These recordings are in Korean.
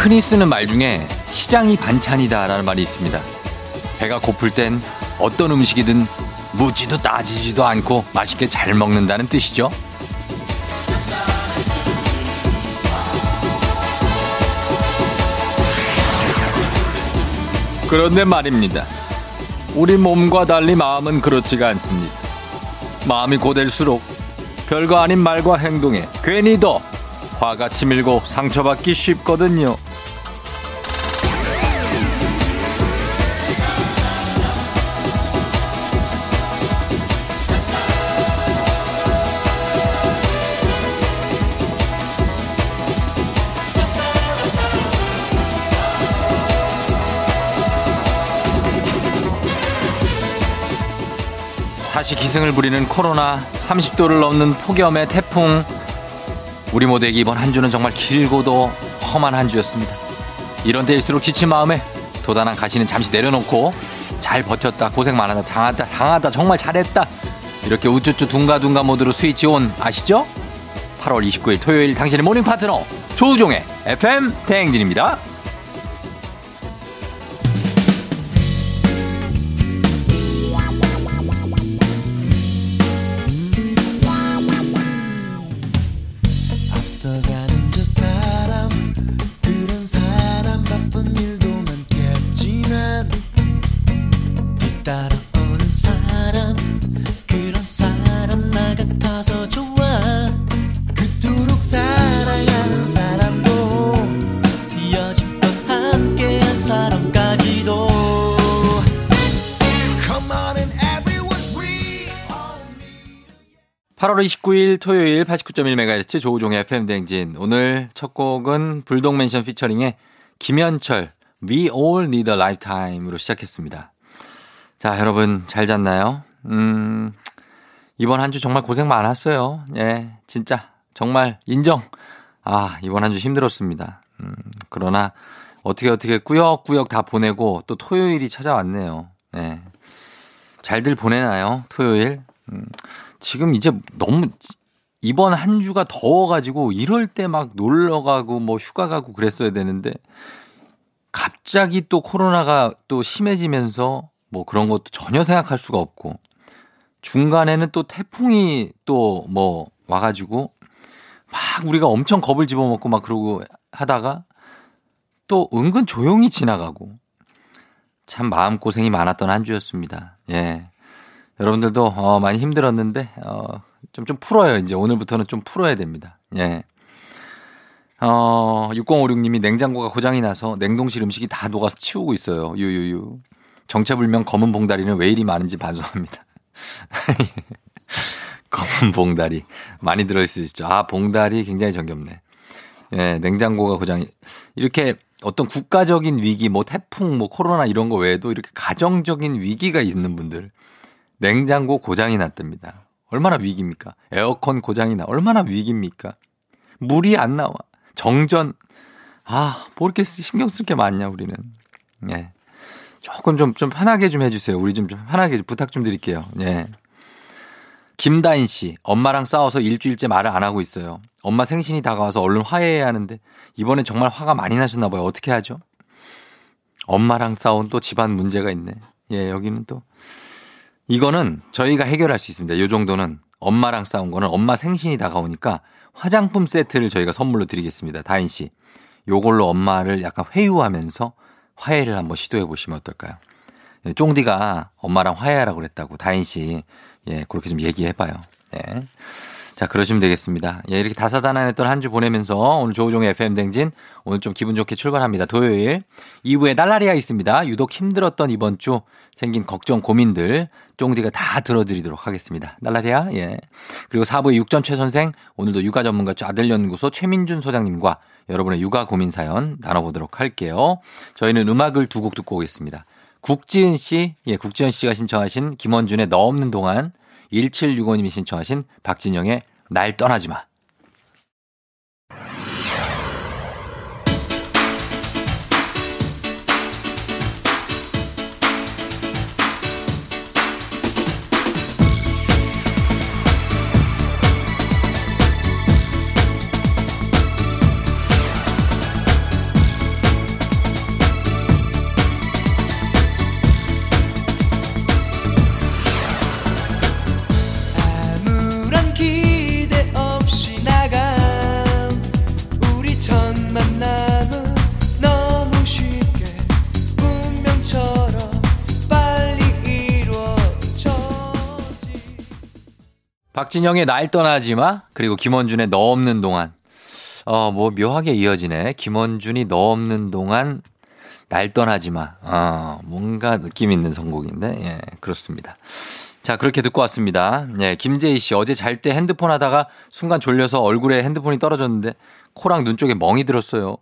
흔히 쓰는 말 중에 시장이 반찬이다 라는 말이 있습니다. 배가 고플 땐 어떤 음식이든 묻지도 따지지도 않고 맛있게 잘 먹는다는 뜻이죠. 그런데 말입니다. 우리 몸과 달리 마음은 그렇지가 않습니다. 마음이 고될수록 별거 아닌 말과 행동에 괜히 더 화가 치밀고 상처받기 쉽거든요. 다시 기승을 부리는 코로나 30도를 넘는 폭염에 태풍 우리 모두에게 이번 한 주는 정말 길고도 험한 한 주였습니다. 이런 때일수록 지친 마음에 고단한 가시는 잠시 내려놓고 잘 버텼다 고생 많았다 장하다 당하다 정말 잘했다 이렇게 우쭈쭈 둥가둥가 모드로 switch on 아시죠? 8월 29일 토요일 당신의 모닝 파트너 조우종의 FM 대행진입니다. 8월 29일 토요일 89.1MHz 조우종의 FM대행진. 오늘 첫 곡은 불독맨션 피처링의 김현철 We All Need a Lifetime으로 시작했습니다. 자, 여러분 잘 잤나요? 음, 이번 한 주 정말 고생 많았어요. 예, 진짜 정말 인정. 아, 이번 한 주 힘들었습니다. 음, 그러나 어떻게 어떻게 꾸역꾸역 다 보내고 또 토요일이 찾아왔네요. 예. 잘들 보내나요? 토요일? 음, 지금 이제 너무 이번 한 주가 더워가지고 이럴 때 막 놀러 가고 뭐 휴가 가고 그랬어야 되는데 갑자기 또 코로나가 또 심해지면서 뭐 그런 것도 전혀 생각할 수가 없고 중간에는 또 태풍이 또 뭐 와가지고 막 우리가 엄청 겁을 집어먹고 막 그러고 하다가 또 은근 조용히 지나가고 참 마음고생이 많았던 한 주였습니다. 예. 여러분들도 어, 많이 힘들었는데 어, 좀, 좀 풀어요. 이제 오늘부터는 좀 풀어야 됩니다. 예. 어, 6056님이 냉장고가 고장이 나서 냉동실 음식이 다 녹아서 치우고 있어요. 유유유. 정체불명 검은 봉다리는 왜 이리 많은지 반성합니다. 검은 봉다리. 많이 들어있으시죠? 아, 봉다리 굉장히 정겹네. 예, 냉장고가 고장이. 이렇게 어떤 국가적인 위기, 뭐 태풍, 뭐 코로나 이런 거 외에도 이렇게 가정적인 위기가 있는 분들. 냉장고 고장이 났답니다. 얼마나 위기입니까? 에어컨 고장이 나. 얼마나 위기입니까? 물이 안 나와. 정전. 아, 뭐 이렇게 신경 쓸 게 많냐, 우리는. 예. 조금 좀, 좀 편하게 좀 해주세요. 우리 좀, 좀 편하게 부탁 좀 드릴게요. 예. 김다인 씨, 엄마랑 싸워서 일주일째 말을 안 하고 있어요. 엄마 생신이 다가와서 얼른 화해해야 하는데, 이번에 정말 화가 많이 나셨나 봐요. 어떻게 하죠? 엄마랑 싸운 또 집안 문제가 있네. 예, 여기는 또 이거는 저희가 해결할 수 있습니다. 요 정도는 엄마랑 싸운 거는 엄마 생신이 다가오니까 화장품 세트를 저희가 선물로 드리겠습니다. 다인 씨. 요걸로 엄마를 약간 회유하면서 화해를 한번 시도해 보시면 어떨까요? 예, 쫑디가 엄마랑 화해하라고 그랬다고 다인 씨. 예, 그렇게 좀 얘기해 봐요. 예. 자, 그러시면 되겠습니다. 예, 이렇게 다사다난했던 한 주 보내면서 오늘 조우종의 FM 댕진 오늘 좀 기분 좋게 출발합니다. 토요일 2부에 날라리아 있습니다. 유독 힘들었던 이번 주 생긴 걱정 고민들 쫑디가 다 들어드리도록 하겠습니다. 날라리아 예. 그리고 4부의 육전 최 선생 오늘도 육아 전문가 아들 연구소 최민준 소장님과 여러분의 육아 고민 사연 나눠보도록 할게요. 저희는 음악을 두 곡 듣고 오겠습니다. 국지은 씨, 예, 국지은 씨가 신청하신 김원준의 너 없는 동안 1765님이 신청하신 박진영의 날 떠나지 마. 박진영의 날 떠나지 마. 그리고 김원준의 너 없는 동안. 어, 뭐 묘하게 이어지네. 김원준이 너 없는 동안 날 떠나지 마. 어, 뭔가 느낌 있는 선곡인데. 예, 그렇습니다. 자, 그렇게 듣고 왔습니다. 예, 김재희 씨 어제 잘 때 핸드폰 하다가 순간 졸려서 얼굴에 핸드폰이 떨어졌는데 코랑 눈 쪽에 멍이 들었어요.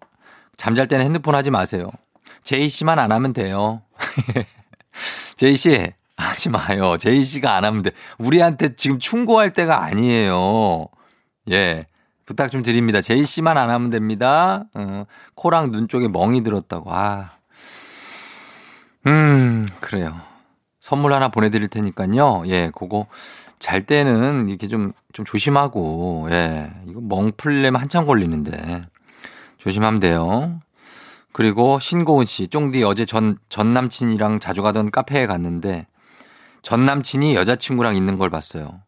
잠잘 때는 핸드폰 하지 마세요. 제이 씨만 안 하면 돼요. 제이 씨, 하지 마요. 제이 씨가 안 하면 돼. 우리한테 지금 충고할 때가 아니에요. 예. 부탁 좀 드립니다. 제이 씨만 안 하면 됩니다. 어, 코랑 눈 쪽에 멍이 들었다고. 아. 음, 그래요. 선물 하나 보내드릴 테니까요. 예, 그거 잘 때는 이렇게 좀, 좀 조심하고, 예. 이거 멍 풀려면 한참 걸리는데. 조심하면 돼요. 그리고 신고은 씨, 쫑디 어제 전, 전 남친이랑 자주 가던 카페에 갔는데 전 남친이 여자친구랑 있는 걸 봤어요.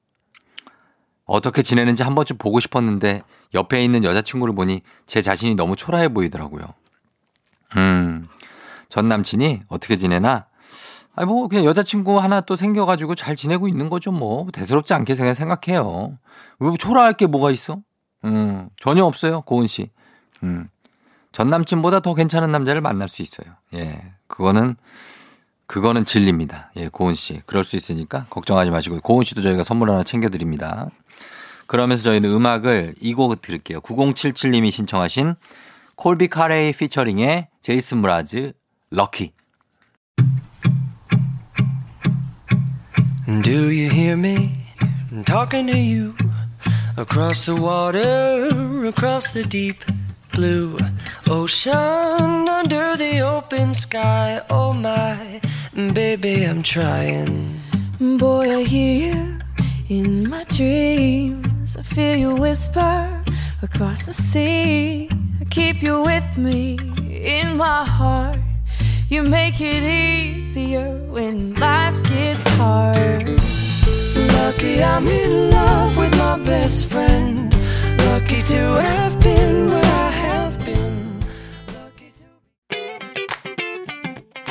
어떻게 지내는지 한 번쯤 보고 싶었는데 옆에 있는 여자친구를 보니 제 자신이 너무 초라해 보이더라고요. 음, 전 남친이 어떻게 지내나? 아니, 뭐, 그냥 여자친구 하나 또 생겨가지고 잘 지내고 있는 거죠, 뭐. 대수롭지 않게 생각해요. 왜 초라할 게 뭐가 있어? 음, 전혀 없어요, 고은 씨. 음. 전 남친보다 더 괜찮은 남자를 만날 수 있어요. 예. 그거는, 그거는 진리입니다. 예, 고은 씨. 그럴 수 있으니까 걱정하지 마시고, 고은 씨도 저희가 선물 하나 챙겨드립니다. 그러면서 저희는 음악을 이 곡 들을게요. 9077님이 신청하신 콜비 카레이 피처링의 제이슨 무라즈, 럭키. Do you hear me talking to you across the water, across the deep blue ocean, under the open sky? Oh my, baby, I'm trying. Boy, I hear you in my dreams. I feel you whisper across the sea. I keep you with me in my heart. You make it easier when life gets hard. Lucky I'm in love with my best friend. Lucky to have been where I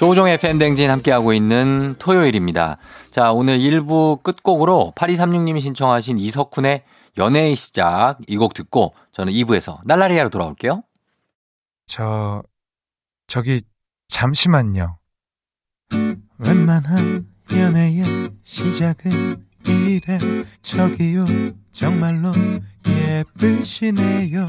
조우종의 팬댕진 함께하고 있는 토요일입니다. 자, 오늘 1부 끝곡으로 8236님이 신청하신 이석훈의 연애의 시작 이 곡 듣고 저는 2부에서 날라리아로 돌아올게요. 저, 저기, 잠시만요. 웬만한 연애의 시작은 이래, 저기요, 정말로 예쁘시네요.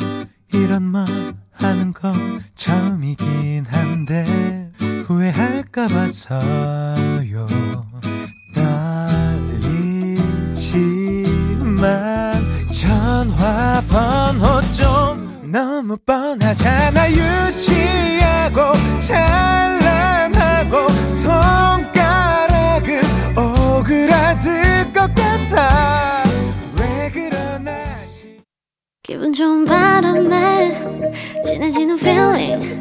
이런 말 하는 건 처음이긴 한데, 후회할까 봐서요. 떨리지만 전화 번호 좀 너무 뻔하잖아. 유치하고 찬란하고 손가락은 오그라들 것 같아. 기분 좋은 바람에 진해지는 feeling.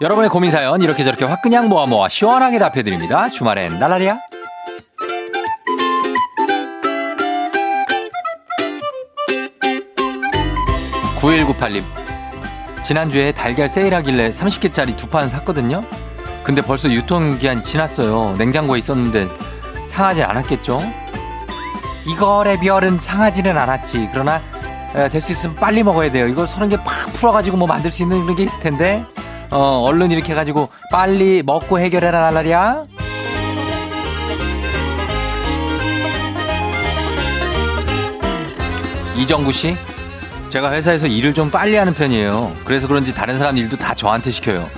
여러분의 고민 사연 이렇게 저렇게 확 그냥 모아 모아 시원하게 답해 드립니다. 주말엔 날라리야. 9198님. 지난주에 달걀 세일하길래 30개짜리 두 판 샀거든요. 근데 벌써 유통기한이 지났어요. 냉장고에 있었는데 상하지 않았겠죠? 이거래 별은 상하지는 않았지. 그러나 될 수 있으면 빨리 먹어야 돼요. 이거 서른 개 팍 풀어가지고 뭐 만들 수 있는 그런 게 있을 텐데. 어, 얼른 이렇게 해가지고 빨리 먹고 해결해라 날라리야. 이정구 씨, 제가 회사에서 일을 좀 빨리 하는 편이에요. 그래서 그런지 다른 사람 일도 다 저한테 시켜요.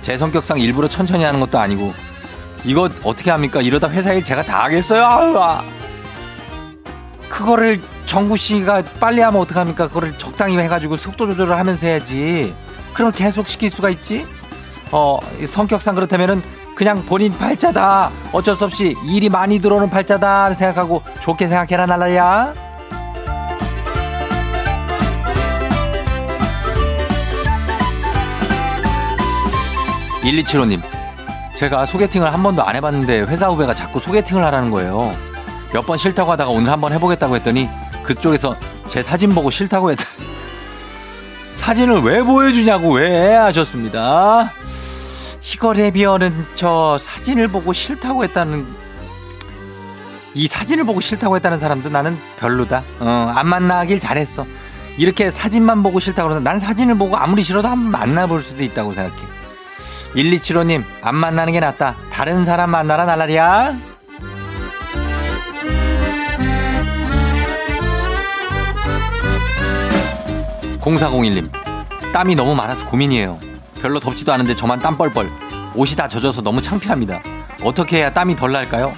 제 성격상 일부러 천천히 하는 것도 아니고 이거 어떻게 합니까? 이러다 회사 일 제가 다 하겠어요. 아유, 아. 그거를 정구 씨가 빨리 하면 어떡합니까? 그거를 적당히 해가지고 속도 조절을 하면서 해야지. 그럼 계속 시킬 수가 있지? 어, 성격상 그렇다면은 그냥 본인 팔자다. 어쩔 수 없이 일이 많이 들어오는 팔자다 생각하고 좋게 생각해라 날라야. 1275님, 제가 소개팅을 한 번도 안 해봤는데 회사 후배가 자꾸 소개팅을 하라는 거예요. 몇 번 싫다고 하다가 오늘 한번 해보겠다고 했더니 그쪽에서 제 사진 보고 싫다고 했다. 사진을 왜 보여주냐고 왜 하셨습니다. 희거래비어는 저 사진을 보고 싫다고 했다는 이 사진을 보고 싫다고 했다는 사람도 나는 별로다. 어, 안 만나길 잘했어. 이렇게 사진만 보고 싫다고 그러는 난 사진을 보고 아무리 싫어도 한번 만나볼 수도 있다고 생각해. 1275님, 안 만나는 게 낫다. 다른 사람 만나라 날라리야. 0401님, 땀이 너무 많아서 고민이에요. 별로 덥지도 않은데 저만 땀 뻘뻘. 옷이 다 젖어서 너무 창피합니다. 어떻게 해야 땀이 덜 날까요?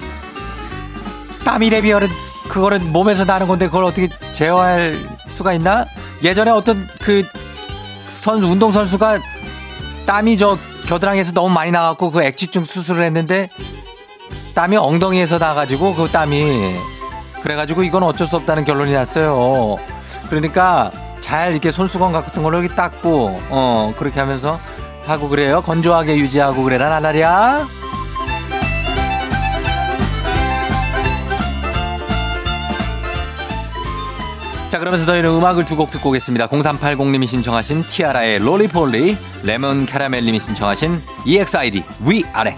땀이래비열은 그거는 몸에서 나는 건데 그걸 어떻게 제어할 수가 있나? 예전에 어떤 그 선수 운동 선수가 땀이 저 겨드랑이에서 너무 많이 나갖고 그 액취증 수술을 했는데 땀이 엉덩이에서 나가지고 그 땀이 그래가지고 이건 어쩔 수 없다는 결론이 났어요. 그러니까 잘 이렇게 손수건 같은 걸로 여기 닦고 어 그렇게 하면서 하고 그래요. 건조하게 유지하고 그래라 나날이야. 자 그러면서 저희는 음악을 두 곡 듣고 오겠습니다. 0380님이 신청하신 티아라의 롤리폴리, 레몬 캐러멜님이 신청하신 EXID 위아래.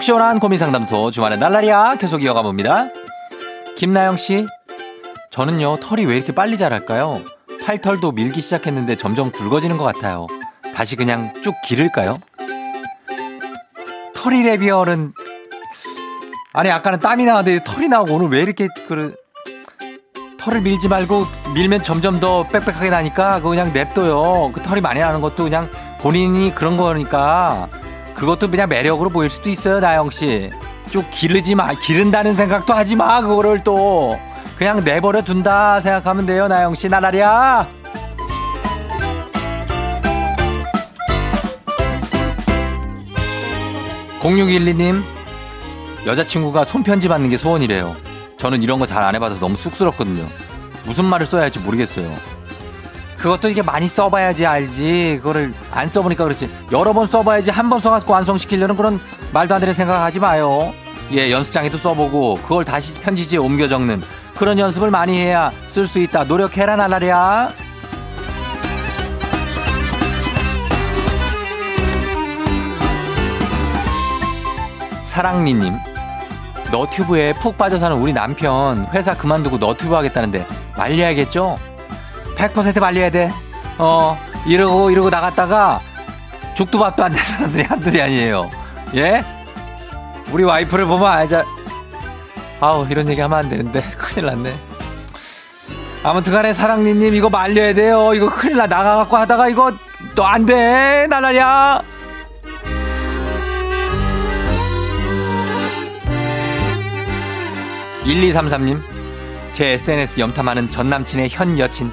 속 시원한 고민 상담소 주말의 날라리야 계속 이어가 봅니다. 김나영 씨, 저는요 털이 왜 이렇게 빨리 자랄까요? 팔털도 밀기 시작했는데 점점 굵어지는 것 같아요. 다시 그냥 쭉 기를까요? 털이 레비얼은 아니 아까는 땀이 나는데 털이 나오고 오늘 왜 이렇게 그 털을 밀지 말고 밀면 점점 더 빽빽하게 나니까 그냥 냅둬요. 그 털이 많이 나는 것도 그냥 본인이 그런 거니까 그것도 그냥 매력으로 보일 수도 있어요, 나영 씨. 쭉 기르지 마. 기른다는 생각도 하지 마. 그거를 또 그냥 내버려 둔다 생각하면 돼요, 나영 씨. 나라리야. 0612님, 여자친구가 손편지 받는 게 소원이래요. 저는 이런 거 잘 안 해봐서 너무 쑥스럽거든요. 무슨 말을 써야 할지 모르겠어요. 그것도 이게 많이 써봐야지 알지. 그거를 안 써보니까 그렇지. 여러 번 써봐야지 한 번 써갖고 완성시키려는 그런 말도 안 되는 생각하지 마요. 예, 연습장에도 써보고 그걸 다시 편지지에 옮겨 적는 그런 연습을 많이 해야 쓸 수 있다. 노력해라 나라랴. 사랑니님 너튜브에 푹 빠져 사는 우리 남편 회사 그만두고 너튜브 하겠다는데 말려야겠죠? 100% 말려야 돼. 어 이러고 이러고 나갔다가 죽도 밥도 안 된 사람들이 한둘이 아니에요. 예? 우리 와이프를 보면 알자. 아우 이런 얘기 하면 안 되는데 큰일 났네. 아무튼 간에 사랑니님 이거 말려야 돼요. 이거 큰일 나 나가갖고 하다가 이거 또 안 돼. 나라냐. 1233님, 제 SNS 염탐하는 전 남친의 현 여친.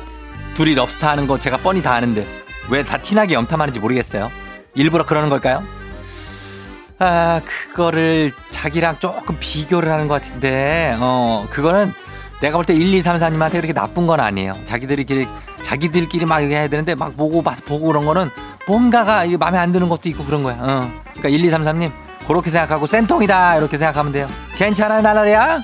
둘이 럽스타 하는 거 제가 뻔히 다 아는데, 왜 다 티나게 염탐하는지 모르겠어요. 일부러 그러는 걸까요? 아, 그거를 자기랑 조금 비교를 하는 것 같은데, 어, 그거는 내가 볼 때 1234님한테 그렇게 나쁜 건 아니에요. 자기들끼리, 자기들끼리 막 이렇게 해야 되는데, 막 보고, 봐- 보고 그런 거는 뭔가가 마음에 안 드는 것도 있고 그런 거야. 어. 그러니까 1233님, 그렇게 생각하고 센통이다. 이렇게 생각하면 돼요. 괜찮아요, 나라리야?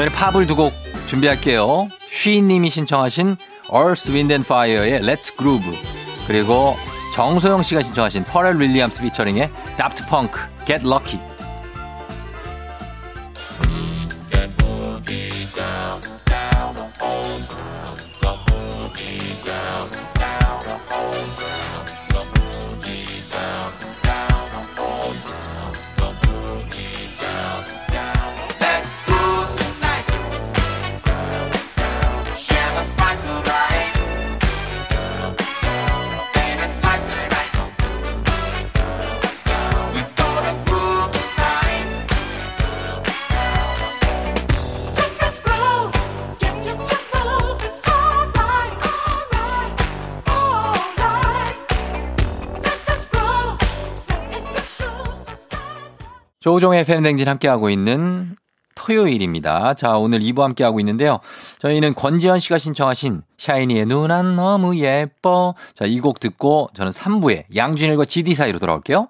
저희는 팝을 두 곡 준비할게요. 쉬님이 신청하신 Earth, Wind and Fire의 Let's Groove 그리고 정소영 씨가 신청하신 퍼렐 윌리엄스 피처링의 Daft Punk Get Lucky 조종의 팬댕진 함께하고 있는 토요일입니다. 자, 오늘 2부 함께하고 있는데요. 저희는 권지현 씨가 신청하신 샤이니의 눈안 너무 예뻐. 자, 이 곡 듣고 저는 3부에 양준일과 GD 사이로 돌아올게요.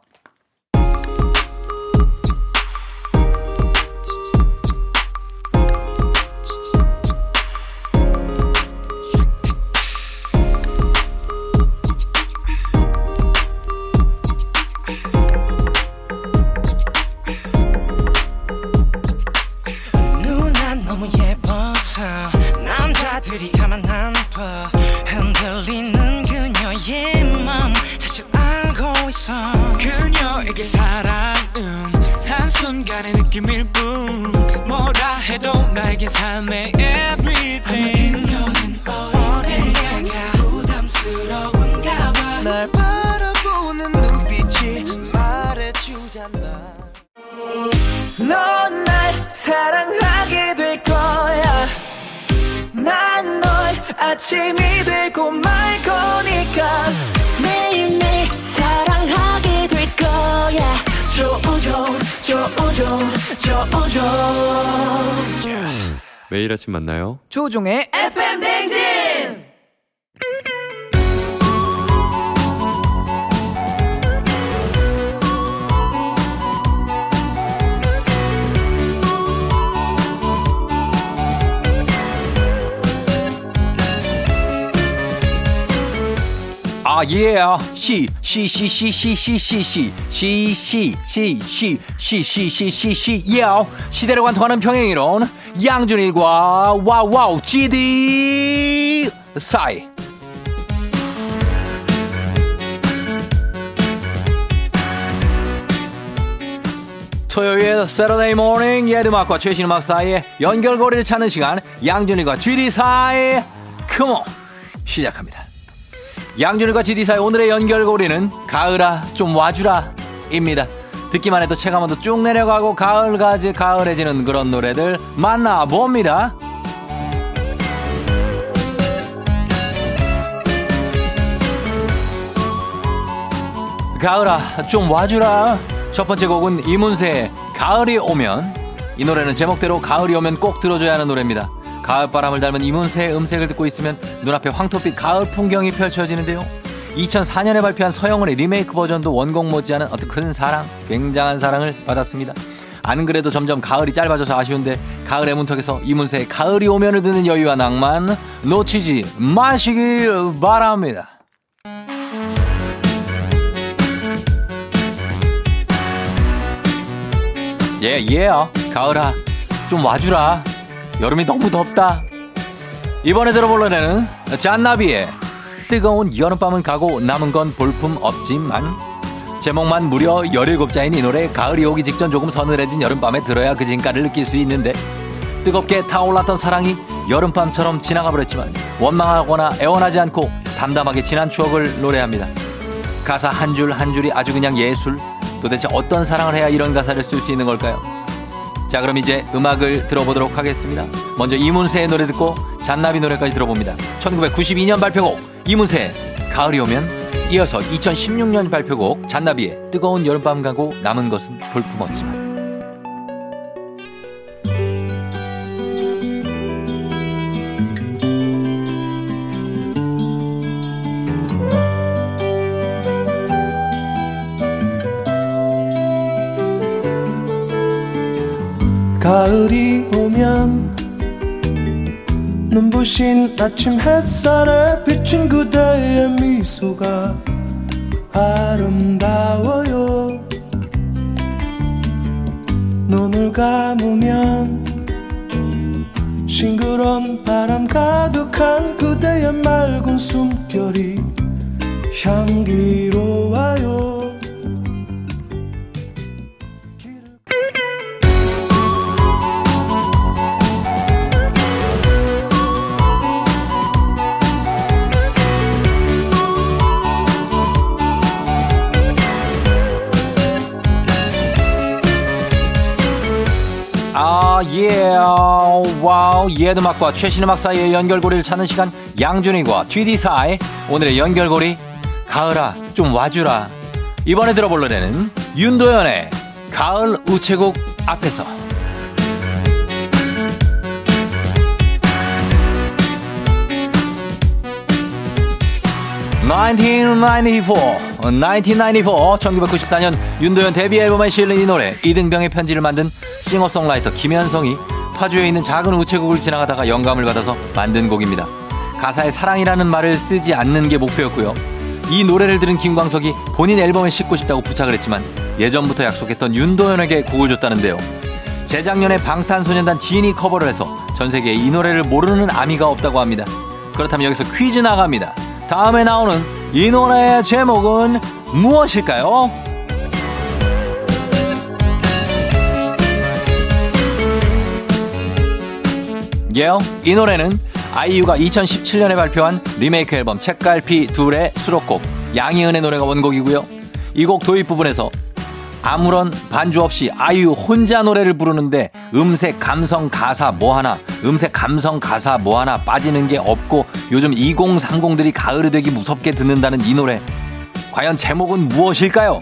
예. 시, 시, 시, 시, 시, 시, 시, 시, 시, 시, 시, 시, 시, 시, 시, 시, 시, 예. 시대를 관통하는 평행이론 양준일과 와와우 GD 사이. 토요일 세러데이 모닝 예음악과 최신 음악 사이의 연결고리를 찾는 시간 양준일과 GD 사이 컴온 시작합니다. 양준일과 지디사의 오늘의 연결고리는 가을아 좀 와주라입니다. 듣기만 해도 체감온도 쭉 내려가고 가을까지 가을해지는 그런 노래들 만나봅니다. 가을아 좀 와주라 첫 번째 곡은 이문세의 가을이 오면 이 노래는 제목대로 가을이 오면 꼭 들어줘야 하는 노래입니다. 가을바람을 닮은 이문세의 음색을 듣고 있으면 눈앞에 황토빛 가을 풍경이 펼쳐지는데요 2004년에 발표한 서영은의 리메이크 버전도 원곡 못지않은 어떤 큰 사랑 굉장한 사랑을 받았습니다 안 그래도 점점 가을이 짧아져서 아쉬운데 가을의 문턱에서 이문세의 가을이 오면을 듣는 여유와 낭만 놓치지 마시길 바랍니다 예, 예요. 가을아, 좀 와주라. 여름이 너무 덥다. 이번에 들어볼 노래는 잔나비의 뜨거운 여름밤은 가고 남은 건 볼품 없지만 제목만 무려 17자인 이 노래 가을이 오기 직전 조금 서늘해진 여름밤에 들어야 그 진가를 느낄 수 있는데 뜨겁게 타올랐던 사랑이 여름밤처럼 지나가 버렸지만 원망하거나 애원하지 않고 담담하게 지난 추억을 노래합니다. 가사 한 줄한 줄이 아주 그냥 예술. 도대체 어떤 사랑을 해야 이런 가사를 쓸 수 있는 걸까요? 자, 그럼 이제 음악을 들어보도록 하겠습니다. 먼저 이문세의 노래 듣고 잔나비 노래까지 들어봅니다. 1992년 발표곡 이문세 가을이 오면 이어서 2016년 발표곡 잔나비의 뜨거운 여름밤 가고 남은 것은 볼품 없지만 가을이 오면 눈부신 아침 햇살에 비친 그대의 미소가 아름다워요. 눈을 감으면 싱그런 바람 가득한 그대의 맑은 숨결이 향기로워요 예, 와우, 옛 음악과 최신 음악 사이의 연결고리를 찾는 시간 양준일과 GD 사이 오늘의 연결고리 가을아 좀 와주라. 이번에 들어볼 노래는 윤도현의 가을 우체국 앞에서. 1994, 1994, 1994년 윤도현 데뷔 앨범에 실린 이 노래 이등병의 편지를 만든 싱어송라이터 김현성이 파주에 있는 작은 우체국을 지나가다가 영감을 받아서 만든 곡입니다. 가사에 사랑이라는 말을 쓰지 않는 게 목표였고요. 이 노래를 들은 김광석이 본인 앨범에 싣고 싶다고 부탁을 했지만 예전부터 약속했던 윤도현에게 곡을 줬다는데요. 재작년에 방탄소년단 진이 커버를 해서 전 세계에 이 노래를 모르는 아미가 없다고 합니다. 그렇다면 여기서 퀴즈 나갑니다. 다음에 나오는 이 노래의 제목은 무엇일까요? 예요. 이 노래는 아이유가 2017년에 발표한 리메이크 앨범 책갈피 둘의 수록곡 양희은의 노래가 원곡이고요. 이 곡 도입 부분에서 아무런 반주 없이 아이유 혼자 노래를 부르는데 음색 감성 가사 뭐 하나 음색 감성 가사 뭐 하나 빠지는 게 없고 요즘 2030들이 가을이 되기 무섭게 듣는다는 이 노래. 과연 제목은 무엇일까요?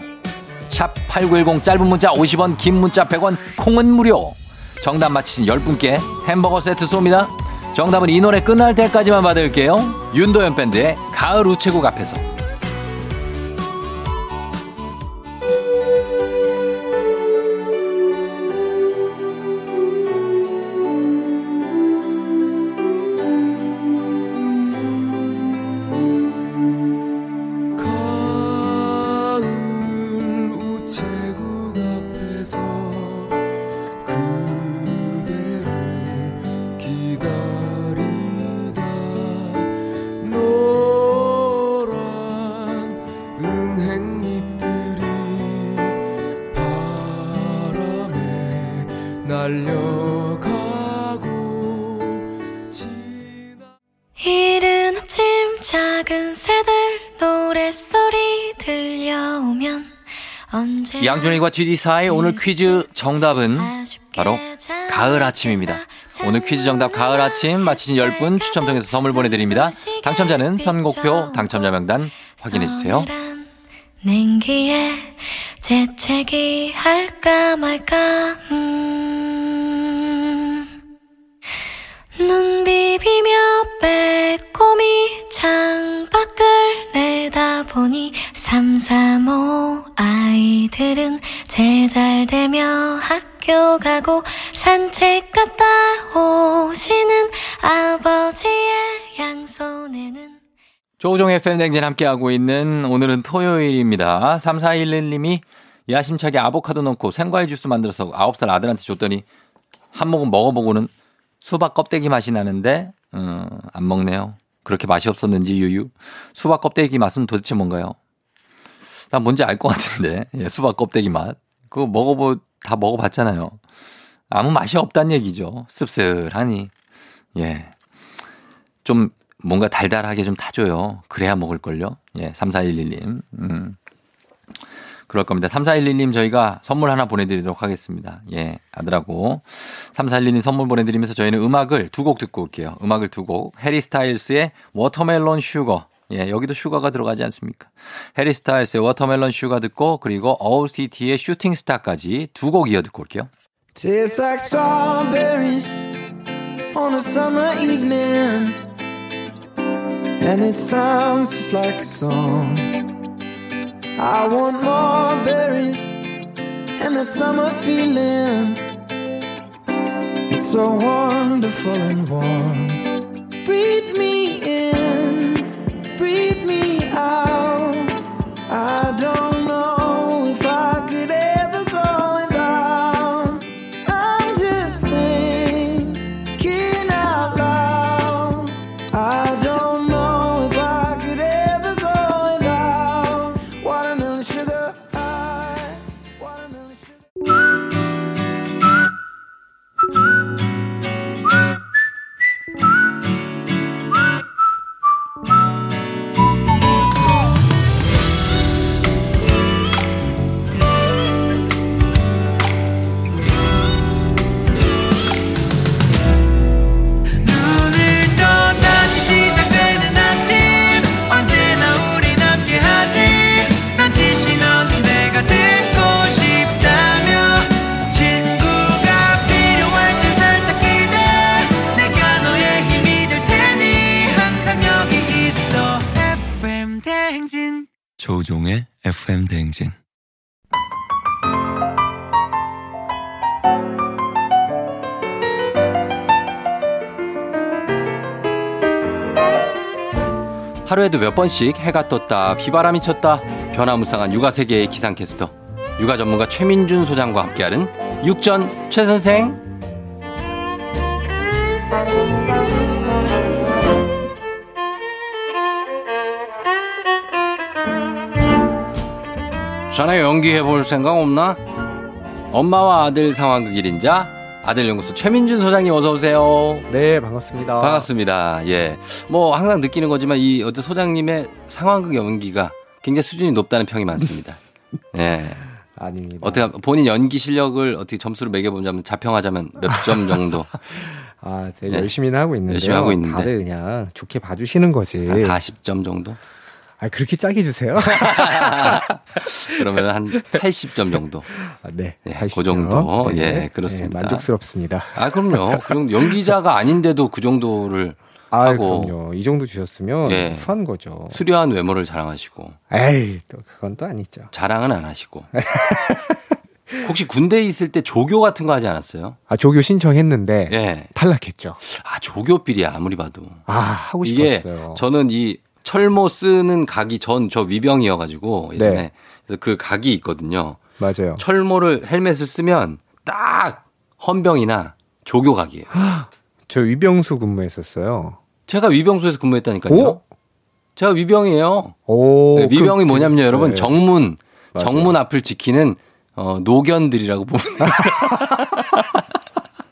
샵 8910 짧은 문자 50원 긴 문자 100원 콩은 무료. 정답 맞히신 10분께 햄버거 세트 쏩니다. 정답은 이 노래 끝날 때까지만 받을게요. 윤도현 밴드의 가을 우체국 앞에서 양준일과 GD4의 오늘 퀴즈 정답은 바로 가을 아침입니다. 오늘 퀴즈 정답 가을 아침 맞히신 10분 추첨 통해서 선물 보내드립니다. 당첨자는 선곡표 당첨자 명단 확인해주세요. 냉기에 재채기 할까 말까 음. 눈비 가고 산책 갔다 오시는 아버지의 양손에는 조우종 FM 댕진 함께하고 있는 오늘은 토요일입니다. 3411님이 야심차게 아보카도 넣고 생과일 주스 만들어서 9살 아들한테 줬더니 한 모금 먹어보고는 수박 껍데기 맛이 나는데 어, 안 먹네요. 그렇게 맛이 없었는지 유유. 수박 껍데기 맛은 도대체 뭔가요? 난 뭔지 알 것 같은데 예, 수박 껍데기 맛. 그거 먹어보 다 먹어봤잖아요. 아무 맛이 없단 얘기죠. 씁쓸하니. 예. 좀 뭔가 달달하게 좀 타줘요. 그래야 먹을걸요. 예, 3411님. 음. 그럴 겁니다. 3411님 저희가 선물 하나 보내드리도록 하겠습니다. 예, 아들하고. 3411님 선물 보내드리면서 저희는 음악을 두 곡 듣고 올게요. 음악을 두 곡. 해리 스타일스의 Watermelon Sugar. 예, 여기도 슈가가 들어가지 않습니까? 해리 스타일스의 워터멜론 슈가 듣고 그리고 어우시티의 슈팅 스타까지 두 곡 이어 듣고 올게요. Tastes like strawberries on a summer evening, and it sounds just like a song. I want more berries and that summer feeling. It's so wonderful and warm. Breathe me in, 몇 번씩 해가 떴다 비바람이 쳤다 변화무쌍한 육아 세계의 기상캐스터 육아 전문가 최민준 소장과 함께하는 육전 최 선생 전에 연기해 볼 생각 없나? 엄마와 아들 상황극 1인자 아들 연구소 최민준 소장님 어서 오세요. 네, 반갑습니다. 반갑습니다. 예. 뭐 항상 느끼는 거지만 이 어떤 소장님의 상황극 연기가 굉장히 수준이 높다는 평이 많습니다. 예. 아닙니다. 어떻게 본인 연기 실력을 어떻게 점수로 매겨보자면 자평하자면 몇 점 정도? 아, 되게 네. 열심히는 하고 있는데 열심히 하고 있는데. 다들 그냥 좋게 봐주시는 거지. 한 40점 정도? 아, 그렇게 짜게 주세요? 그러면 한 80점 정도. 아, 네, 예, 80점. 그 정도. 예, 그렇습니다. 만족스럽습니다. 아, 그럼요. 그럼 연기자가 아닌데도 그 정도를 아, 하고 그럼요. 이 정도 주셨으면 예. 후한 거죠. 수려한 외모를 자랑하시고 에이, 또 그건 또 아니죠. 자랑은 안 하시고. 혹시 군대에 있을 때 조교 같은 거 하지 않았어요? 아, 조교 신청했는데 예. 탈락했죠. 아, 조교 비리야, 아무리 봐도. 아, 하고 싶었어요. 저는 이 철모 쓰는 각이 전 저 위병이어가지고 예전에 네. 그래서 그 각이 있거든요. 맞아요. 철모를 헬멧을 쓰면 딱 헌병이나 조교각이에요. 저 위병수 근무했었어요. 제가 위병소에서 근무했다니까요. 오? 제가 위병이에요. 오, 네, 위병이 그- 뭐냐면요, 여러분 네. 정문 맞아요. 정문 앞을 지키는 어, 노견들이라고 보면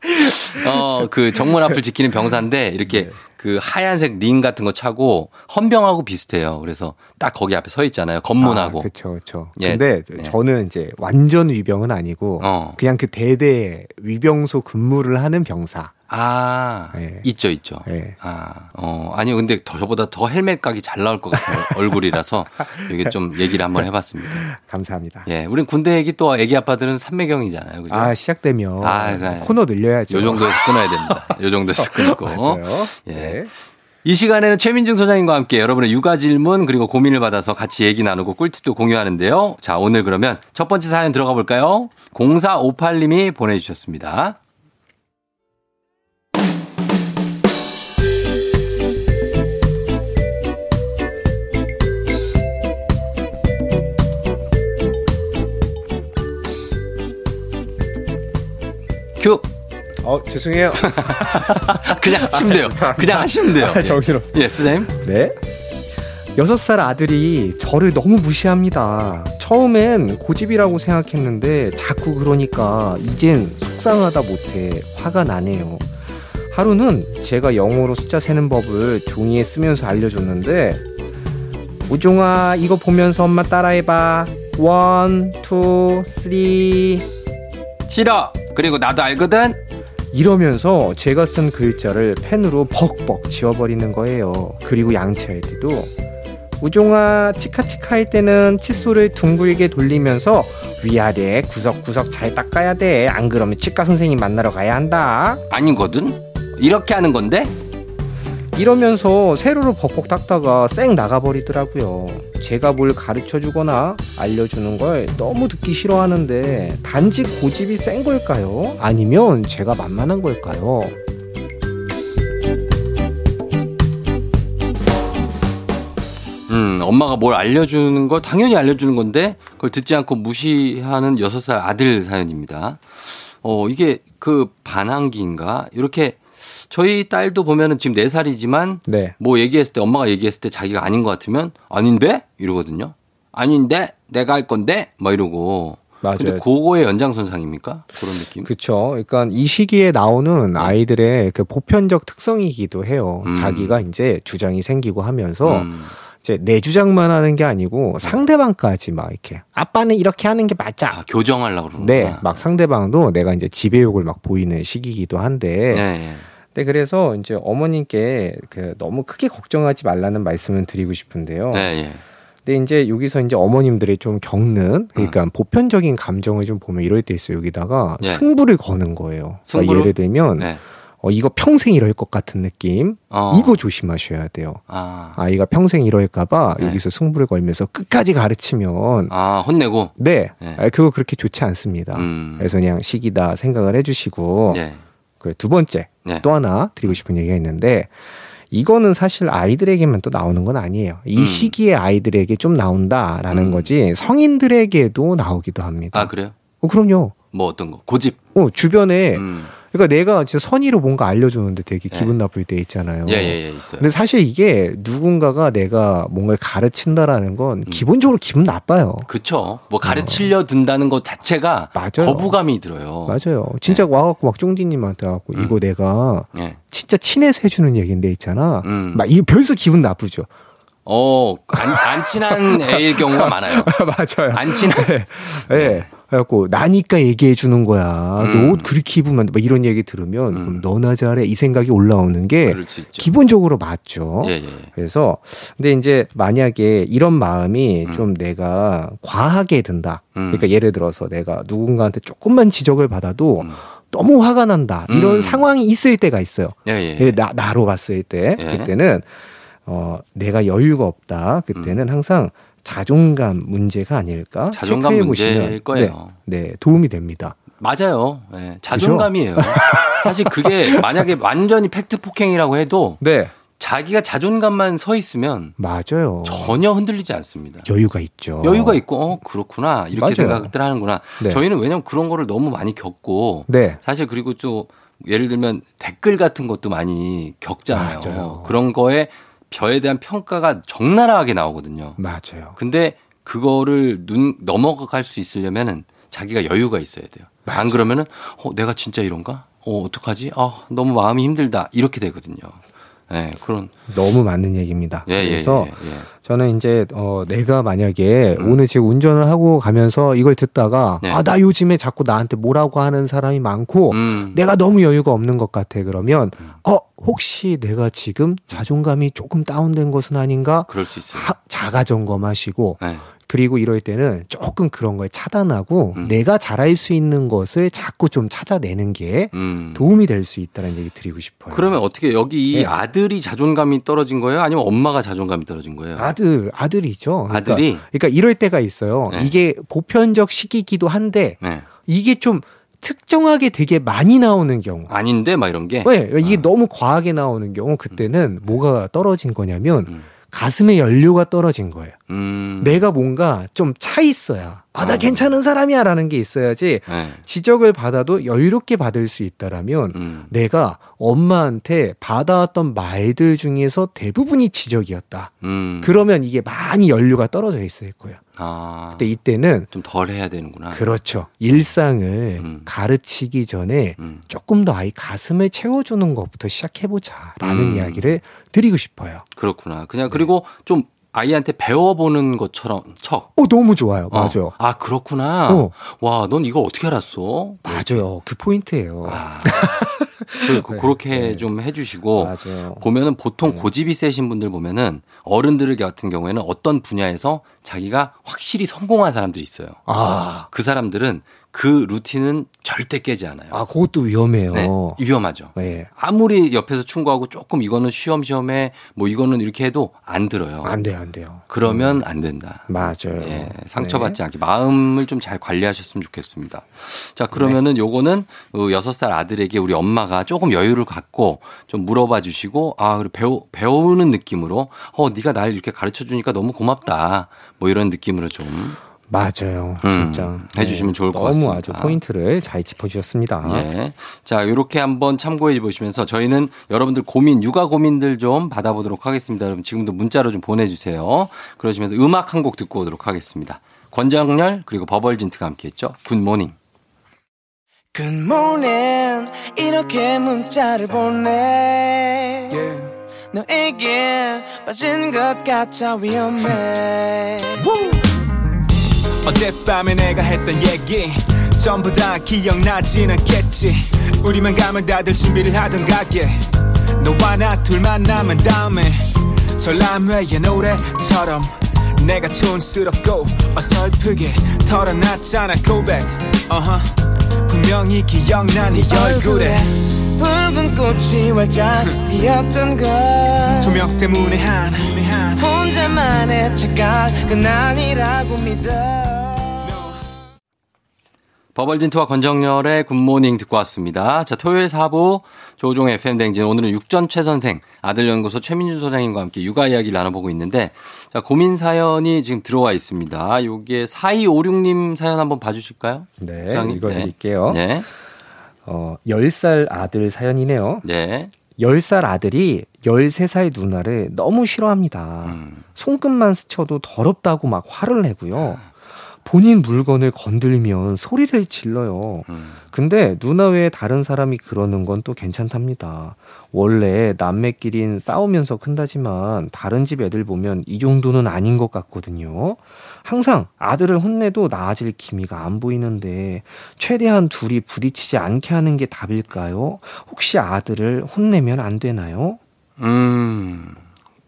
어, 그 정문 앞을 지키는 병사인데 이렇게 네. 그 하얀색 링 같은 거 차고 헌병하고 비슷해요. 그래서 딱 거기 앞에 서 있잖아요. 검문하고. 아, 그렇죠, 그렇죠. 예. 근데 네. 저는 이제 완전 위병은 아니고 어. 그냥 그 대대 위병소 근무를 하는 병사. 아, 예. 있죠, 있죠. 예. 아, 어, 아니요. 근데 더, 저보다 더 헬멧 각이 잘 나올 것 같은 얼굴이라서 이게 좀 얘기를 한번 해봤습니다. 감사합니다. 예. 우린 군대 얘기 또 애기 아빠들은 삼매경이잖아요. 그죠? 아 시작되면 아, 그래. 코너 늘려야죠. 요 정도에서 끊어야 됩니다. 요 정도에서 끊고. 맞아요. 예. 네. 이 시간에는 최민중 소장님과 함께 여러분의 육아 질문 그리고 고민을 받아서 같이 얘기 나누고 꿀팁도 공유하는데요. 자, 오늘 그러면 첫 번째 사연 들어가 볼까요? 0458님이 보내주셨습니다. 큐! 어 죄송해요. 그냥 하시면 돼요. 그냥 하시면 돼요. 예. 정신없어. 예, 수장님. 네. 여섯 살 아들이 저를 너무 무시합니다. 처음엔 고집이라고 생각했는데 자꾸 그러니까 이젠 속상하다 못해 화가 나네요. 하루는 제가 영어로 숫자 세는 법을 종이에 쓰면서 알려줬는데 우종아 이거 보면서 엄마 따라해봐. One, two, three. 싫어. 그리고 나도 알거든. 이러면서 제가 쓴 글자를 펜으로 벅벅 지워버리는 거예요. 그리고 양치할 때도 우종아 치카치카 할 때는 칫솔을 둥글게 돌리면서 위아래 구석구석 잘 닦아야 돼. 안 그러면 치과 선생님 만나러 가야 한다. 아니거든. 이렇게 하는 건데? 이러면서 세로로 벅벅 닦다가 쌩 나가버리더라고요. 제가 뭘 가르쳐 주거나 알려주는 걸 너무 듣기 싫어하는데 단지 고집이 센 걸까요? 아니면 제가 만만한 걸까요? 음, 엄마가 뭘 알려주는 거 당연히 알려주는 건데 그걸 듣지 않고 무시하는 여섯 살 아들 사연입니다. 어, 이게 그 반항기인가? 이렇게 저희 딸도 보면은 지금 네살이지만 네. 뭐 얘기했을 때 엄마가 얘기했을 때 자기가 아닌 것 같으면 아닌데? 이러거든요. 아닌데? 내가 할 건데? 막 이러고. 맞아요. 근데 그거의 연장선상입니까? 그런 느낌? 그렇죠. 그러니까 이 시기에 나오는 아이들의 그 보편적 특성이기도 해요. 음. 자기가 이제 주장이 생기고 하면서 음. 이제 내 주장만 하는 게 아니고 상대방까지 막 이렇게 아빠는 이렇게 하는 게 맞아. 아, 교정하려고 그러는구나. 네, 막 상대방도 내가 이제 지배욕을 막 보이는 시기이기도 한데, 네, 네. 네, 그래서 이제 어머님께 그 너무 크게 걱정하지 말라는 말씀을 드리고 싶은데요. 네, 예. 근데 이제 여기서 이제 어머님들이 좀 겪는 그러니까 보편적인 감정을 좀 보면 이럴 때 있어요. 여기다가 예. 승부를 거는 거예요. 그러니까 승부를? 예를 들면 네. 어, 이거 평생 이럴 것 같은 느낌. 어. 이거 조심하셔야 돼요. 아, 아이가 평생 이럴까봐 네. 여기서 승부를 걸면서 끝까지 가르치면 아, 혼내고. 네, 네. 아, 그거 그렇게 좋지 않습니다. 음. 그래서 그냥 시기다 생각을 해주시고 네. 그두 번째 네. 또 하나 드리고 싶은 얘기가 있는데 이거는 사실 아이들에게만 또 나오는 건 아니에요. 이 음. 시기에 아이들에게 좀 나온다라는 음. 거지 성인들에게도 나오기도 합니다. 아, 그래요? 어, 그럼요. 뭐 어떤 거? 고집. 어, 주변에 음. 그러니까 내가 진짜 선의로 뭔가 알려주는데 되게 네. 기분 나쁠 때 있잖아요. 예, 예, 예, 있어요. 근데 사실 이게 누군가가 내가 뭔가를 가르친다라는 건 음. 기본적으로 기분 나빠요. 그쵸. 뭐 가르치려 든다는 것 자체가 맞아요. 거부감이 들어요. 맞아요. 진짜 네. 와갖고 막 쫑디님한테 와갖고 음. 이거 내가 예. 진짜 친해서 해주는 얘기인데 있잖아. 음. 막 이거 별서 기분 나쁘죠. 어, 안, 안 친한 애일 경우가 많아요. 맞아요. 안 친한. 예. 네. 그래갖고 나니까 얘기해 주는 거야. 음. 너옷 그렇게 입으면 막 이런 얘기 들으면 음. 그럼 너나 잘해 이 생각이 올라오는 게. 기본적으로 맞죠. 예, 예. 그래서 근데 이제 만약에 이런 마음이 음. 좀 내가 과하게 든다. 음. 그러니까 예를 들어서 내가 누군가한테 조금만 지적을 받아도 음. 너무 화가 난다. 이런 음. 상황이 있을 때가 있어요. 예, 예. 나, 나로 봤을 때 예. 그때는 어, 내가 여유가 없다. 그때는 항상 자존감 문제가 아닐까? 음. 자존감 체크해 문제일 보시면 거예요. 네, 네, 도움이 됩니다. 맞아요. 예, 자존감이에요. 사실 그게 만약에 완전히 팩트 폭행이라고 해도 네, 자기가 자존감만 서 있으면 맞아요. 전혀 흔들리지 않습니다. 여유가 있죠. 여유가 있고 어 그렇구나 이렇게 맞아요. 생각들 하는구나. 네. 저희는 왜냐면 그런 거를 너무 많이 겪고 네, 사실 그리고 좀 예를 들면 댓글 같은 것도 많이 겪잖아요. 맞아요. 그런 거에 벼에 대한 평가가 적나라하게 나오거든요. 맞아요. 근데 그거를 눈 넘어갈 수 있으려면은 자기가 여유가 있어야 돼요. 안 그러면은 어 내가 진짜 이런가? 어 어떡하지? 아 너무 마음이 힘들다 이렇게 되거든요. 예 그런 너무 맞는 얘기입니다. 예, 예, 그래서 예, 예. 저는 이제 어 내가 만약에 오늘 지금 운전을 하고 가면서 이걸 듣다가 네. 아나 요즘에 자꾸 나한테 뭐라고 하는 사람이 많고 음. 내가 너무 여유가 없는 것 같아 그러면 어 혹시 내가 지금 자존감이 조금 다운된 것은 아닌가 그럴 수 있어요. 하- 자가 점검하시고 네. 그리고 이럴 때는 조금 그런 걸 차단하고 음. 내가 잘할 수 있는 것을 자꾸 좀 찾아내는 게 음. 도움이 될 수 있다는 얘기 드리고 싶어요. 그러면 어떻게 여기 이 네. 아들이 자존감이 떨어진 거예요? 아니면 엄마가 자존감이 떨어진 거예요? 아들 아들이죠. 그러니까, 아들이? 그러니까 이럴 때가 있어요. 네. 이게 보편적 시기이기도 한데 네. 이게 좀 특정하게 되게 많이 나오는 경우. 아닌데 막 이런 게. 왜 이게 아. 너무 과하게 나오는 경우 그때는 뭐가 떨어진 거냐면 음. 가슴의 연료가 떨어진 거예요. 음. 내가 뭔가 좀 차 있어야 아 나 어. 괜찮은 사람이야 라는 게 있어야지 네. 지적을 받아도 여유롭게 받을 수 있다라면 음. 내가 엄마한테 받아왔던 말들 중에서 대부분이 지적이었다. 음. 그러면 이게 많이 연료가 떨어져 있을 거예요. 아. 근데 이때는 좀 덜 해야 되는구나. 그렇죠. 일상을 음. 가르치기 전에 음. 조금 더 아이 가슴을 채워주는 것부터 시작해보자라는 음. 이야기를 드리고 싶어요. 그렇구나. 네. 그냥 그리고 좀 아이한테 배워보는 것처럼 척. 어, 너무 좋아요. 어. 맞아요. 아, 그렇구나. 어. 와, 넌 이거 어떻게 알았어? 맞아요. 그 포인트예요. 아. 그, 그, 그렇게 네. 좀 해주시고. 맞아요. 보면은 보통 네. 고집이 세신 분들 보면은 어른들 같은 경우에는 어떤 분야에서 자기가 확실히 성공한 사람들이 있어요. 아, 그 사람들은 그 루틴은 절대 깨지 않아요. 아, 그것도 위험해요. 네, 위험하죠. 네. 아무리 옆에서 충고하고 조금 이거는 쉬엄쉬엄해 뭐 이거는 이렇게 해도 안 들어요. 안 돼요, 안 돼요. 그러면 안 된다. 맞아요. 예, 상처받지 않게 마음을 좀 잘 관리하셨으면 좋겠습니다. 자, 그러면은 요거는 어, 여섯 살 아들에게 우리 엄마가 조금 여유를 갖고 좀 물어봐 주시고 아, 그리고 배우, 배우는 느낌으로 어, 네가 날 이렇게 가르쳐 주니까 너무 고맙다. 뭐 이런 느낌으로 좀 맞아요. 음, 진짜. 해주시면 좋을 것 너무 같습니다. 아주 포인트를 잘 짚어주셨습니다. 예. 자, 요렇게 한번 참고해 보시면서 저희는 여러분들 고민, 육아 고민들 좀 받아보도록 하겠습니다. 여러분 지금도 문자로 좀 보내주세요. 그러시면서 음악 한 곡 듣고 오도록 하겠습니다. 권정열 그리고 버벌진트가 함께 했죠. Good morning. Good morning 이렇게 문자를 보내 너에게 빠진 것 같아 위험해 어젯밤에 내가 했던 얘기 전부 다 기억나진 않겠지. 우리만 가면 다들 준비를 하던 가게. 너와 나 둘만 남은 다음에 전람회의 노래처럼 내가 촌스럽고 어설프게 털어놨잖아 고백. uh 분명히 기억나 네 얼굴에 붉은 꽃이 활짝 피었던 걸 조명 때문에 한 혼자만의 착각은 아니라고 믿어 버벌진트와 권정열의 굿모닝 듣고 왔습니다. 자, 토요일 4부 조종의 FM 댕진 오늘은 육전 최 선생 아들연구소 최민준 소장님과 함께 육아 이야기를 나눠보고 있는데 자, 고민 사연이 지금 들어와 있습니다. 요게 4256님 사연 한번 봐주실까요? 네, 소장님? 읽어드릴게요. 네. 어, 10살 아들 사연이네요. 네. 10살 아들이 13살 누나를 너무 싫어합니다. 음. 손끝만 스쳐도 더럽다고 막 화를 내고요. 본인 물건을 건들면 소리를 질러요. 음. 근데 누나 외에 다른 사람이 그러는 건 또 괜찮답니다. 원래 남매끼린 싸우면서 큰다지만 다른 집 애들 보면 이 정도는 아닌 것 같거든요. 항상 아들을 혼내도 나아질 기미가 안 보이는데 최대한 둘이 부딪히지 않게 하는 게 답일까요? 혹시 아들을 혼내면 안 되나요? 음.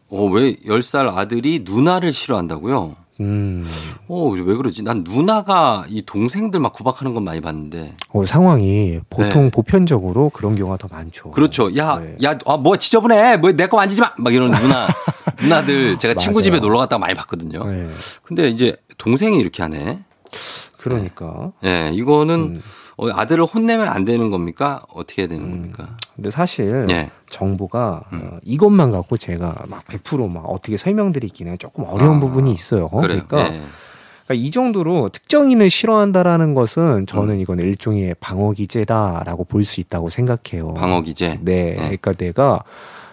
어, 왜 10살 아들이 누나를 싫어한다고요? 음, 어, 왜 그러지? 난 누나가 이 동생들 막 구박하는 건 많이 봤는데. 어, 상황이 보통 네. 보편적으로 그런 경우가 더 많죠. 그렇죠. 야, 네. 야, 아, 뭐 지저분해. 뭐 내 거 만지지 마. 막 이런 누나, 누나들 제가 친구. 집에 놀러 갔다가 많이 봤거든요. 네, 근데 이제 동생이 이렇게 하네. 그러니까. 예, 이거는 음. 어, 아들을 혼내면 안 되는 겁니까? 어떻게 해야 되는 겁니까? 근데 사실 예. 정보가 음. 어, 이것만 갖고 제가 막 100%막 어떻게 설명드리기는 조금 어려운 아, 부분이 있어요. 그래요. 그러니까, 예. 그러니까 이 정도로 특정인을 싫어한다라는 것은 저는 음. 이건 일종의 방어 기제다라고 볼 수 있다고 생각해요. 방어 기제. 네, 네. 그러니까 내가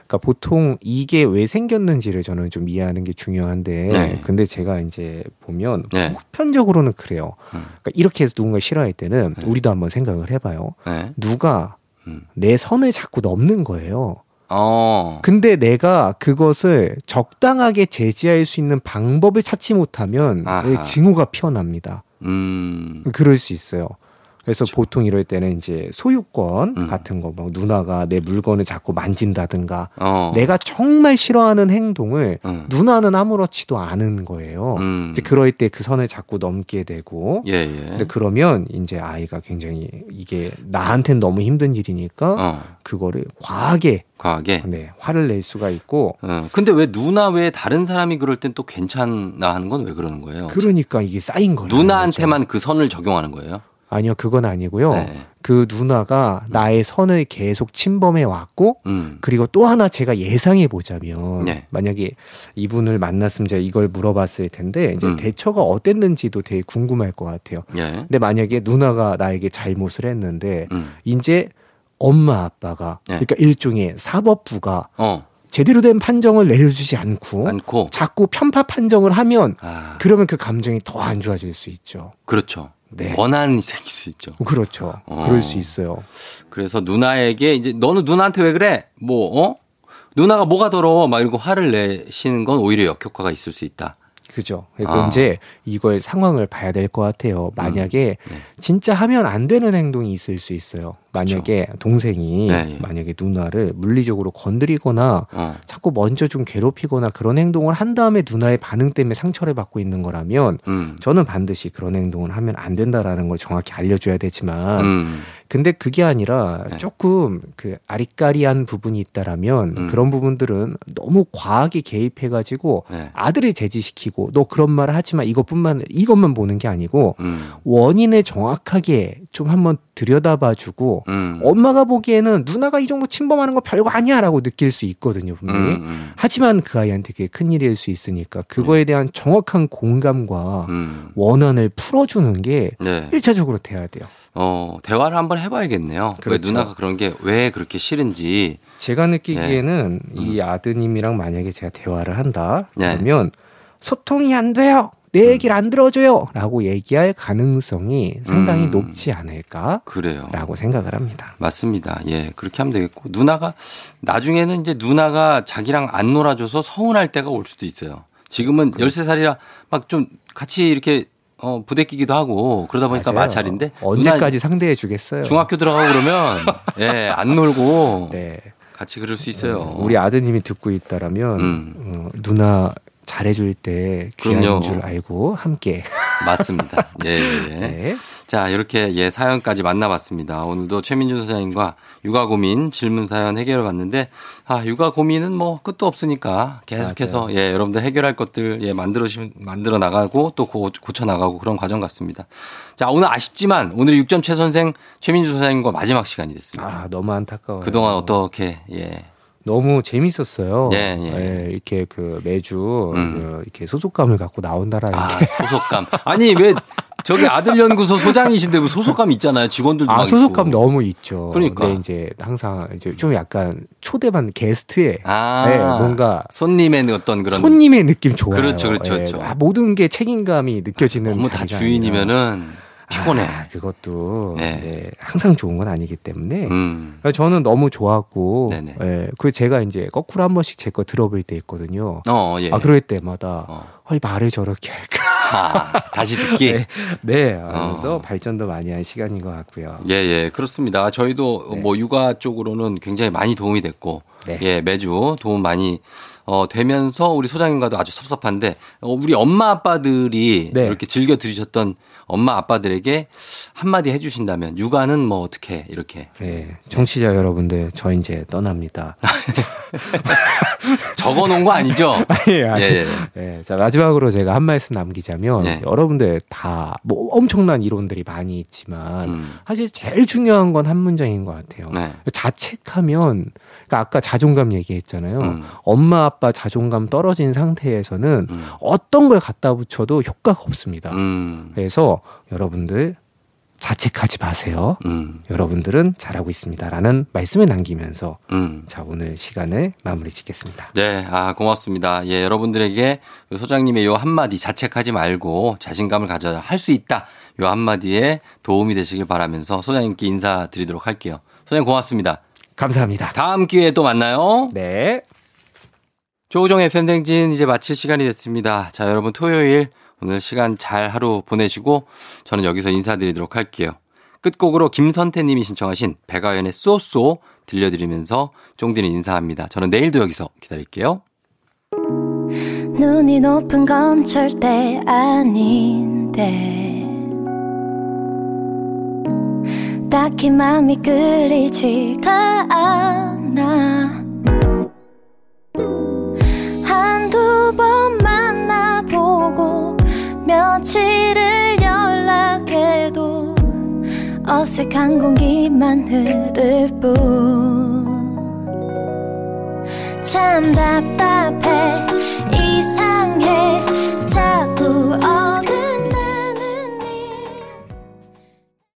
그러니까 보통 이게 왜 생겼는지를 저는 좀 이해하는 게 중요한데, 네. 근데 제가 이제 보면 네. 보편적으로는 그래요. 음. 그러니까 이렇게 해서 누군가 싫어할 때는 네. 우리도 한번 생각을 해봐요. 네. 누가 음. 내 선을 자꾸 넘는 거예요. 어. 근데 내가 그것을 적당하게 제지할 수 있는 방법을 찾지 못하면 아하. 증오가 피어납니다. 음. 그럴 수 있어요. 그래서 보통 이럴 때는 이제 소유권 음. 같은 거, 뭐 누나가 내 물건을 자꾸 만진다든가, 어. 내가 정말 싫어하는 행동을 음. 누나는 아무렇지도 않은 거예요. 음. 이제 그럴 때 그 선을 자꾸 넘게 되고, 예, 예. 근데 그러면 이제 아이가 굉장히 이게 나한텐 너무 힘든 일이니까 어. 그거를 과하게 과하게. 네, 화를 낼 수가 있고, 어. 근데 왜 누나 외에 다른 사람이 그럴 땐 또 괜찮나 하는 건 왜 그러는 거예요? 그러니까 이게 쌓인 거예요. 누나한테만 그 선을 적용하는 거예요? 아니요, 그건 아니고요. 네. 그 누나가 나의 선을 계속 침범해 왔고, 음. 그리고 또 하나 제가 예상해 보자면 네. 만약에 이분을 만났으면 제가 이걸 물어봤을 텐데 이제 음. 대처가 어땠는지도 되게 궁금할 것 같아요. 예. 근데 만약에 누나가 나에게 잘못을 했는데 음. 이제 엄마 아빠가 네. 그러니까 일종의 사법부가 어. 제대로 된 판정을 내려주지 않고 않고. 자꾸 편파 판정을 하면 아. 그러면 그 감정이 더 안 좋아질 수 있죠. 그렇죠. 네. 원한이 생길 수 있죠. 그렇죠. 어. 그럴 수 있어요. 그래서 누나에게 이제 너는 누나한테 왜 그래? 뭐 어? 누나가 뭐가 더러워? 막 이러고 화를 내시는 건 오히려 역효과가 있을 수 있다. 그죠. 그리고 아. 이제 이걸 상황을 봐야 될 것 같아요. 만약에 네. 진짜 하면 안 되는 행동이 있을 수 있어요. 만약에 동생이 네, 예. 만약에 누나를 물리적으로 건드리거나 어. 자꾸 먼저 좀 괴롭히거나 그런 행동을 한 다음에 누나의 반응 때문에 상처를 받고 있는 거라면 음. 저는 반드시 그런 행동을 하면 안 된다라는 걸 정확히 알려줘야 되지만 음. 근데 그게 아니라 네. 조금 그 아리까리한 부분이 있다라면 음. 그런 부분들은 너무 과하게 개입해가지고 네. 아들을 제지시키고 너 그런 말을 하지만 이것뿐만 이것만 보는 게 아니고 음. 원인을 정확하게 좀 한번 들여다봐주고 음. 엄마가 보기에는 누나가 이 정도 침범하는 거 별거 아니야라고 느낄 수 있거든요 분명히. 음. 음. 하지만 그 아이한테 그게 큰 일일 수 있으니까 그거에 대한 정확한 공감과 음. 원한을 풀어주는 게 네. 일차적으로 돼야 돼요. 어, 대화를 한번 해봐야겠네요. 왜 그렇죠. 누나가 그런 게 왜 그렇게 싫은지. 제가 느끼기에는 네. 이 아드님이랑 만약에 제가 대화를 한다 네. 그러면 소통이 안 돼요. 내 얘기를 안 들어줘요. 라고 얘기할 가능성이 상당히 음. 높지 않을까라고 그래요. 생각을 합니다. 맞습니다. 예, 그렇게 하면 되겠고. 누나가, 나중에는 이제 누나가 자기랑 안 놀아줘서 서운할 때가 올 수도 있어요. 지금은 13살이라 막 좀 같이 이렇게 어, 부대끼기도 하고 그러다 보니까 맞아요. 마찰인데. 언제까지 상대해 주겠어요? 중학교 들어가고 그러면, 예, 안 놀고 네. 같이 그럴 수 있어요. 우리 아드님이 듣고 있다라면 음. 어, 누나 잘해줄 때 귀한 그럼요. 줄 알고 함께. 맞습니다. 예, 예. 예. 네. 자, 이렇게 예, 사연까지 만나봤습니다. 오늘도 최민준 소장님과 육아 고민 질문 사연 해결해 봤는데, 아, 육아 고민은 뭐 끝도 없으니까 계속해서 예, 여러분들 해결할 것들 예, 만들어, 만들어 나가고 또 고, 고쳐 나가고 그런 과정 같습니다. 자, 오늘 아쉽지만 오늘 6점 최 선생 최민준 소장님과 마지막 시간이 됐습니다. 아 너무 안타까워요. 그동안 어떻게, 예. 너무 재밌었어요. 예, 예. 이렇게 그 매주 음. 그 이렇게 소속감을 갖고 나온다라는 아, 게. 소속감. 아니, 왜 저기 아들 연구소 소장이신데 뭐 소속감 있잖아요. 직원들도 아막 소속감 있고. 너무 있죠. 그러니까. 근데 이제 항상 이제 좀 약간 초대받는 게스트에 아, 네, 뭔가 손님의 어떤 그런 손님의 느낌 좋아요. 그렇죠, 그렇죠, 예, 그렇죠. 아, 모든 게 책임감이 느껴지는 너무 다 주인이면은 피곤해. 아, 그것도 네. 네, 항상 좋은 건 아니기 때문에 음. 그러니까 저는 너무 좋았고 네네. 예, 그 제가 이제 거꾸로 한 번씩 제 거 들어볼 때 있거든요. 어, 예. 아 그럴 때마다 어. 어, 이 말을 저렇게 할까? 아, 다시 듣기. 네, 네, 하면서 어. 발전도 많이 한 시간인 것 같고요. 예, 예, 그렇습니다. 저희도 네. 뭐 육아 쪽으로는 굉장히 많이 도움이 됐고, 네. 예, 매주 도움 많이 어, 되면서 우리 소장님과도 아주 섭섭한데, 어, 우리 엄마 아빠들이 네. 이렇게 즐겨 들으셨던 엄마 아빠들에게 한마디 해주신다면, 육아는 뭐 어떻게 이렇게 네, 청취자 여러분들 저 이제 떠납니다. 적어 놓은 거 아니죠? 아니에요, 아니에요. 예, 예. 예, 자 마지막으로 제가 한 말씀 남기자면 예. 여러분들 다 뭐 엄청난 이론들이 많이 있지만 음. 사실 제일 중요한 건 한 문장인 것 같아요. 네. 자책하면 그러니까 아까 자존감 얘기했잖아요. 음. 엄마 아빠 자존감 떨어진 상태에서는 음. 어떤 걸 갖다 붙여도 효과가 없습니다. 음, 그래서 여러분들 자책하지 마세요. 음, 여러분들은 잘하고 있습니다라는 말씀을 남기면서 음. 자 오늘 시간을 마무리 짓겠습니다. 네, 아, 고맙습니다. 예, 여러분들에게 그 소장님의 요 한마디 자책하지 말고 자신감을 가져야 할 수 있다. 요 한마디에 도움이 되시길 바라면서 소장님께 인사드리도록 할게요. 소장님 고맙습니다. 감사합니다. 다음 기회에 또 만나요. 네. 조우종의 팬댕진 이제 마칠 시간이 됐습니다. 자, 여러분 토요일 오늘 시간 잘 하루 보내시고 저는 여기서 인사드리도록 할게요. 끝곡으로 김선태 님이 신청하신 백아연의 쏘쏘 들려드리면서 쫑디는 인사합니다. 저는 내일도 여기서 기다릴게요. 눈이 높은 건 절대 아닌데 딱히 맘이 끌리지가 않아 며칠을 연락해도 어색한 공기만 흐를 뿐. 참 답답해. 이상해. 자꾸